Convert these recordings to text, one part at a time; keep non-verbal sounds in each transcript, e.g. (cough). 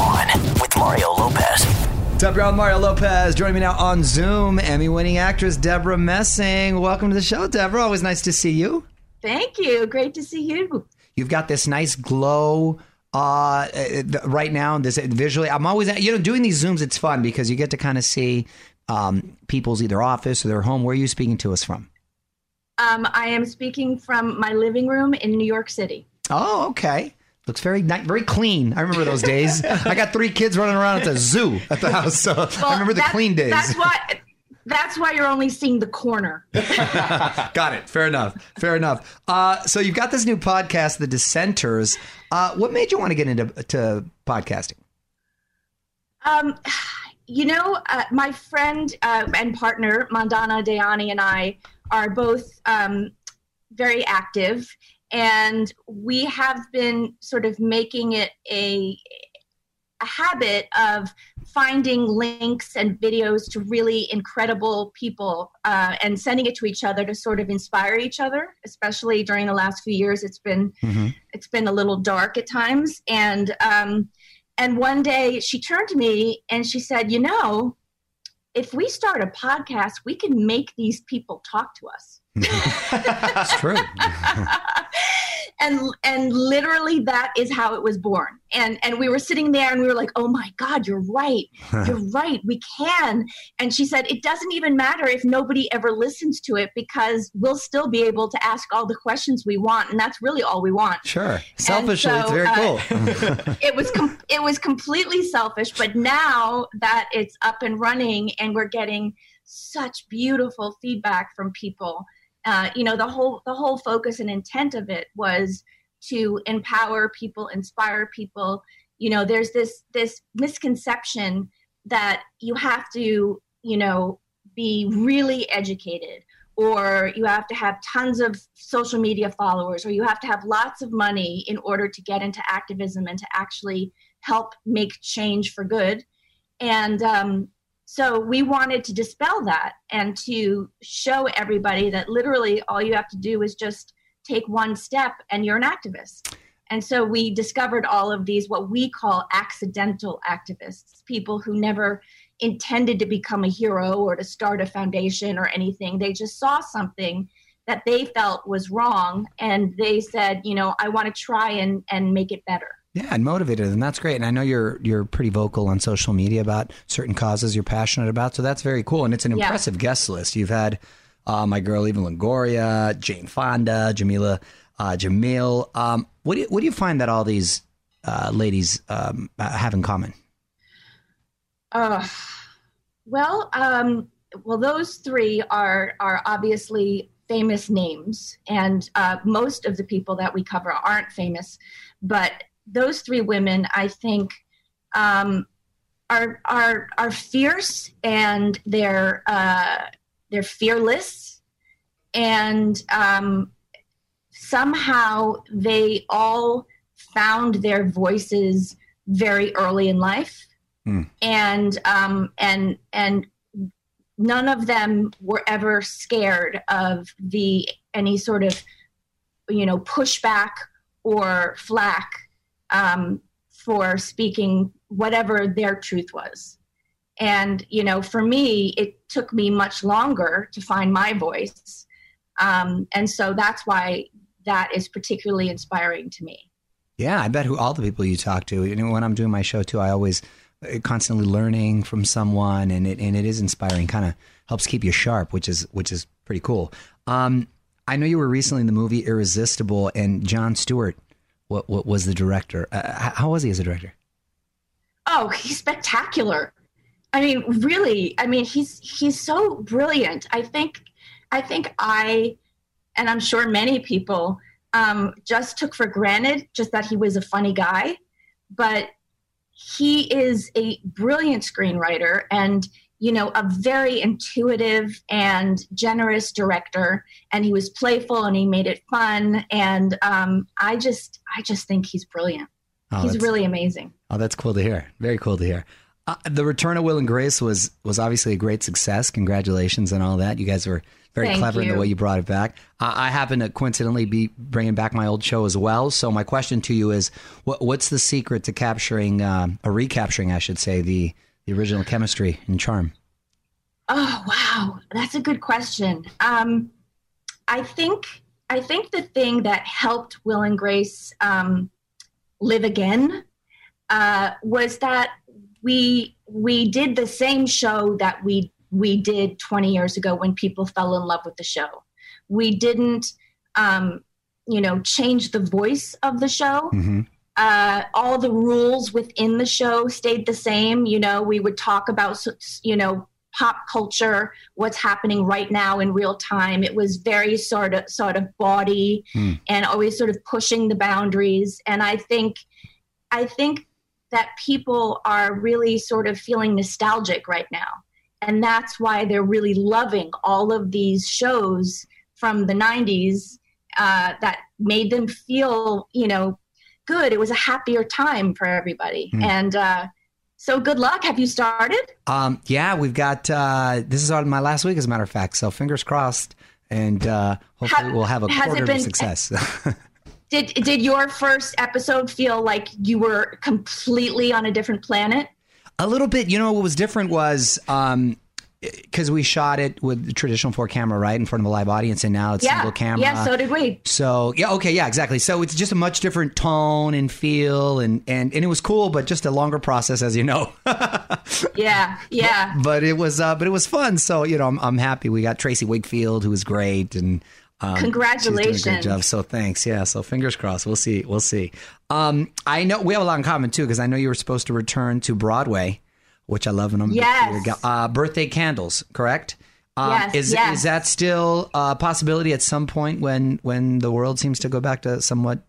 On with Mario Lopez. What's up, y'all? Mario Lopez joining me now on Zoom. Emmy-winning actress Debra Messing. Welcome to the show, Debra. Always nice to see you. Thank you. Great to see you. You've got this nice glow uh, right now. This visually, I'm always you know doing these zooms. It's fun because you get to kind of see um, people's either office or their home. Where are you speaking to us from? Um, I am speaking from my living room in New York City. Oh, okay. Looks very nice, very clean. I remember those days. I got three kids running around at the zoo at the house, so well, I remember the clean days. That's why. That's why you're only seeing the corner. (laughs) got it. Fair enough. Fair enough. Uh, so you've got this new podcast, The Dissenters. Uh, what made you want to get into to podcasting? Um, you know, uh, my friend uh, and partner Mandana Dayani and I are both um, very active, and we have been sort of making it a a habit of finding links and videos to really incredible people uh, and sending it to each other to sort of inspire each other especially during the last few years it's been mm-hmm. it's been a little dark at times and um, and one day she turned to me and she said you know if we start a podcast, we can make these people talk to us. (laughs) It's true. (laughs) and and literally that is how it was born. And and we were sitting there and we were like oh my god you're right. (laughs) You're right. We can. And she said it doesn't even matter if nobody ever listens to it because we'll still be able to ask all the questions we want. And that's really all we want. Sure. Selfishly so, it's very uh, cool. it was com- it was completely selfish but now that it's up and running and we're getting such beautiful feedback from people uh, you know the whole the whole focus and intent of it was to empower people inspire people. You know there's this this misconception that you have to you know be really educated or you have to have tons of social media followers or you have to have lots of money in order to get into activism and to actually help make change for good. And um, so we wanted to dispel that and to show everybody that literally all you have to do is just take one step and you're an activist. And so we discovered all of these, what we call accidental activists, people who never intended to become a hero or to start a foundation or anything. They just saw something that they felt was wrong and they said, you know, I want to try and, and make it better. Yeah, and motivated, and that's great. And I know you're you're pretty vocal on social media about certain causes you're passionate about, so that's very cool. And it's an yeah. impressive guest list. You've had uh, my girl Eva Longoria, Jane Fonda, Jameela uh, Jamil. Um, what do you, what do you find that all these uh, ladies um, have in common? Uh, well, um, well, those three are are obviously famous names, and uh, most of the people that we cover aren't famous, but those three women, I think, um, are are are fierce and they're uh, they're fearless and um, somehow they all found their voices very early in life, mm. and um, and and none of them were ever scared of the any sort of you know pushback or flack um, for speaking whatever their truth was. And, you know, for me, it took me much longer to find my voice. Um, and so that's why that is particularly inspiring to me. Yeah, I bet who all the people you talk to, know, when I'm doing my show too, I always uh, constantly learning from someone and it, and it is inspiring, kind of helps keep you sharp, which is, which is pretty cool. Um, I know you were recently in the movie Irresistible and Jon Stewart what, what was the director? Uh, how was he as a director? Oh, he's spectacular. I mean, really. I mean, he's he's so brilliant. I think I think I, and I'm sure many people, um, just took for granted just that he was a funny guy, but he is a brilliant screenwriter and you know, a very intuitive and generous director, and he was playful and he made it fun. And um, I just, I just think he's brilliant. Oh, he's really amazing. Oh, that's cool to hear. Very cool to hear. Uh, the return of Will and Grace was was obviously a great success. Congratulations and all that. You guys were very Thank clever you. in the way you brought it back. Uh, I happen to coincidentally be bringing back my old show as well. So my question to you is, what, what's the secret to capturing, uh, or recapturing, I should say, the the original chemistry and charm? Oh wow, that's a good question. Um, I think I think the thing that helped Will and Grace um, live again uh, was that we we did the same show that we we did 20 years ago when people fell in love with the show. We didn't, um, you know, change the voice of the show. Mm-hmm. Uh, all the rules within the show stayed the same. You know, we would talk about, you know, pop culture, what's happening right now in real time. It was very sort of sort of bawdy mm. and always sort of pushing the boundaries. And I think I think that people are really sort of feeling nostalgic right now. And that's why they're really loving all of these shows from the 90s uh, that made them feel, you know, good. It was a happier time for everybody. Mm. And uh, so good luck. Have you started? Um, yeah, we've got. Uh, this is on my last week, as a matter of fact. So fingers crossed, and uh, hopefully have, we'll have a quarter been, of success. (laughs) did did your first episode feel like you were completely on a different planet? A little bit. You know, what was different was um, because we shot it with the traditional four camera right in front of a live audience and now it's yeah. single camera yeah so did we so yeah okay yeah exactly so it's just a much different tone and feel and and, and it was cool but just a longer process as you know (laughs) yeah yeah but, but, it was uh but it was fun so you know I'm, I'm happy we got Tracey Wigfield who was great and um, Congratulations! A job. So thanks. Yeah. So fingers crossed. We'll see. We'll see. Um, I know we have a lot in common too because I know you were supposed to return to Broadway which I love. And I'm yes. Uh, birthday candles, correct? Um, yes, is yes. is that still a possibility at some point when when the world seems to go back to somewhat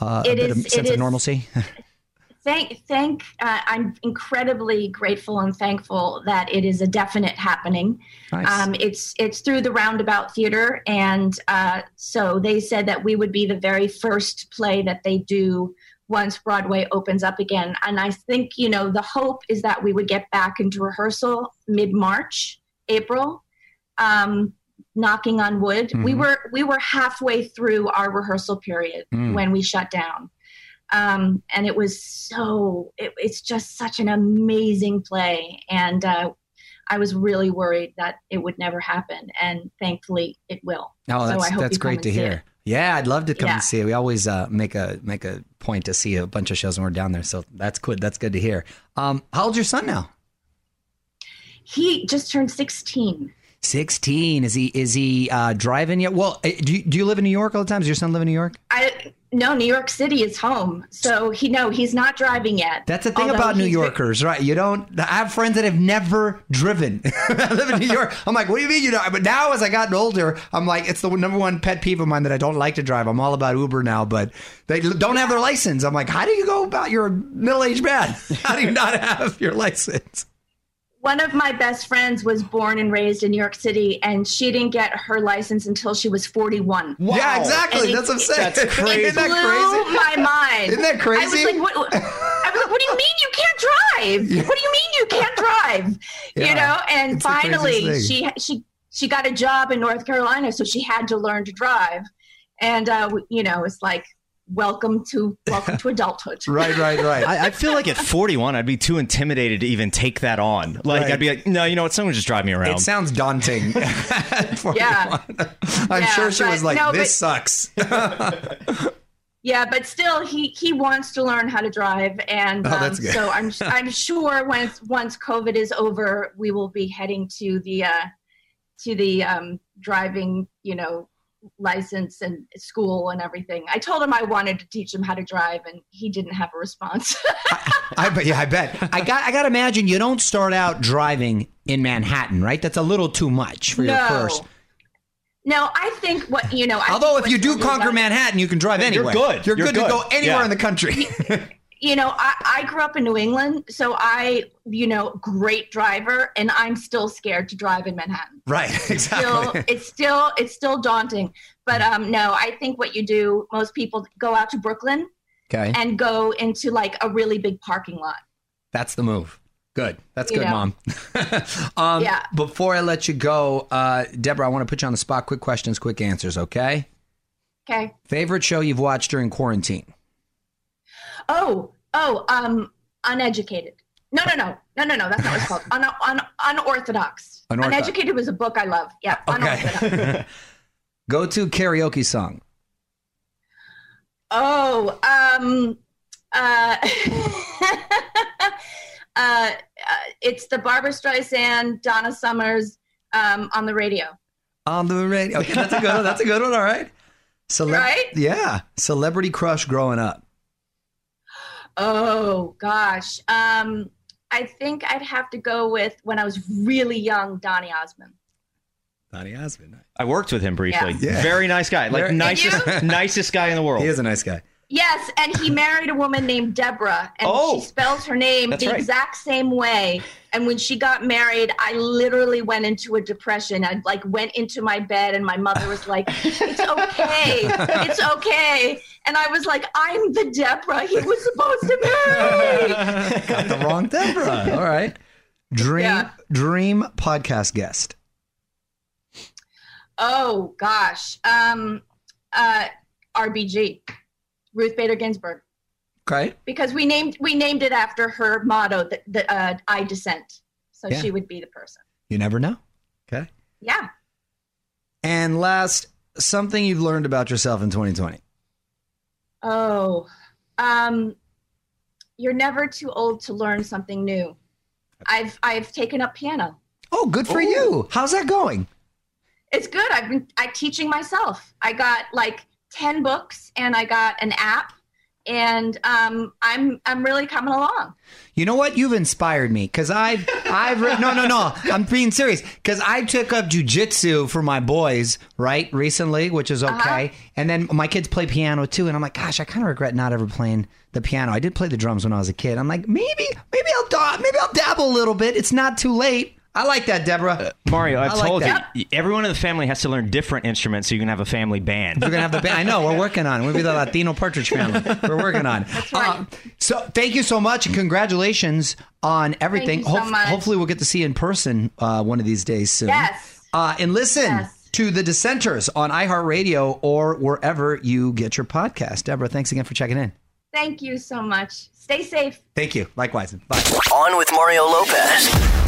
uh, a bit of sense of normalcy? (laughs) thank thank uh, I'm incredibly grateful and thankful that it is a definite happening. Nice. Um, it's it's through the Roundabout Theater, and uh, so they said that we would be the very first play that they do once Broadway opens up again. And I think, you know, the hope is that we would get back into rehearsal mid March, April. Um, knocking on wood. Mm-hmm. We were we were halfway through our rehearsal period mm. when we shut down. Um, and it was so it, it's just such an amazing play and uh, I was really worried that it would never happen, and thankfully it will. Oh, that's, so that's great to hear. Yeah, I'd love to come yeah. and see it. We always uh, make a make a point to see a bunch of shows when we're down there. So that's good. That's good to hear. Um, how old's your son now? He just turned sixteen. 16 is he is he uh, driving yet well eh, do you, do you live in new york all the time does your son live in new york i no new york city is home. So he no he's not driving yet. That's the thing about new yorkers right? You don't i have friends that have never driven. (laughs) I live in new york. I'm like what do you mean you know but now as i gotten older i'm like it's the number one pet peeve of mine that i don't like to drive. I'm all about uber now but they don't have their license. I'm like how do you go about your middle-aged man? (laughs) How do you not have your license one of my best friends was born and raised in New York City, and she didn't get her license until she was 41. Wow. Yeah, exactly. It, that's what I'm saying. That's (laughs) crazy. It blew my mind. Isn't that crazy? I was like, what, I was like, what do you mean you can't drive? (laughs) Yeah. What do you mean you can't drive? Yeah. You know, and it's finally she she she got a job in North Carolina, so she had to learn to drive. And uh, you know, it's like welcome to welcome to adulthood. (laughs) right, right, right. I, I, feel like at 41, I'd be too intimidated to even take that on. Like right. I'd be like, no, you know what? Someone just drive me around. It sounds daunting. (laughs) yeah, I'm yeah, sure she was like, no, this but, sucks. (laughs) yeah, but still, he he wants to learn how to drive, and oh, um, so I'm I'm sure once once COVID is over, we will be heading to the uh, to the um, driving, you know, license and school and everything. I told him I wanted to teach him how to drive, and he didn't have a response. (laughs) I, I bet. Yeah, I bet. I got. I got to imagine you don't start out driving in Manhattan, right? That's a little too much for no. your first. No, I think what you know. I Although if you do conquer Manhattan, you can drive anywhere. You're good. You're, You're good, good, to go anywhere yeah. in the country. (laughs) you know, I, I grew up in New England, so I, you know, great driver, and I'm still scared to drive in Manhattan. Right, (laughs) exactly. Still, it's still it's still daunting. But um, no, I think what you do, most people go out to Brooklyn, okay, and go into like a really big parking lot. That's the move. Good. That's you good, know. mom. (laughs) um, yeah. Before I let you go, uh, Debra, I want to put you on the spot. Quick questions, quick answers. Okay. Okay. Favorite show you've watched during quarantine? Oh, oh, um, uneducated. No, no, no, no, no, no. That's not what it's called. (laughs) Un, un, unorthodox. unorthodox. Uneducated was a book I love. Yeah, okay. (laughs) Go to karaoke song. Oh, um, uh, (laughs) uh, uh, it's the Barbra Streisand, Donna Summers, um, on the radio. On the radio. Okay, that's a good one. That's a good one. All right. Cele- right? Yeah. Celebrity crush growing up. Oh gosh. Um, I think I'd have to go with when I was really young, Donny Osmond. Donny Osmond. I worked with him briefly. Yeah. Yeah. Very nice guy. Like nicest (laughs) nicest guy in the world. He is a nice guy. Yes, and he married a woman named Debra, and oh, she spells her name the right. exact same way. And when she got married, I literally went into a depression. I like went into my bed, and my mother was like, "It's okay, it's okay." And I was like, "I'm the Debra he was supposed to marry." got the wrong Debra. All right, dream yeah. dream podcast guest. Oh gosh, um, uh, RBG. Ruth Bader Ginsburg. Okay. Because we named we named it after her motto that, that uh, I dissent. So yeah. she would be the person. You never know. Okay. Yeah. And last, something you've learned about yourself in 2020. Oh, um, you're never too old to learn something new. I've I've taken up piano. Oh, good for Ooh. you. How's that going? It's good. I've been I teaching myself. I got like 10 books and I got an app and um, I'm I'm really coming along. You know what? You've inspired me because I've I've re- no no no I'm being serious because I took up jujitsu for my boys right recently, which is uh-huh. okay, uh-huh. and then my kids play piano too, and I'm like, gosh, I kind of regret not ever playing the piano. I did play the drums when I was a kid. I'm like, maybe maybe I'll da- maybe I'll dabble a little bit. It's not too late. I like that, Debra. Uh, Mario, I've told you, everyone in the family has to learn different instruments so you can have a family band. We're gonna have the band. I know we're working on. it. We'll be the Latino Partridge Family. (laughs) We're working on. That's right. Uh, so thank you so much and congratulations on everything. Thank you so much. Hopefully, we'll get to see you in person uh, one of these days soon. Yes. Uh, and listen. Yes. To the dissenters on iHeartRadio or wherever you get your podcast. Debra, thanks again for checking in. Thank you so much. Stay safe. Thank you. Likewise. Bye. On with Mario Lopez.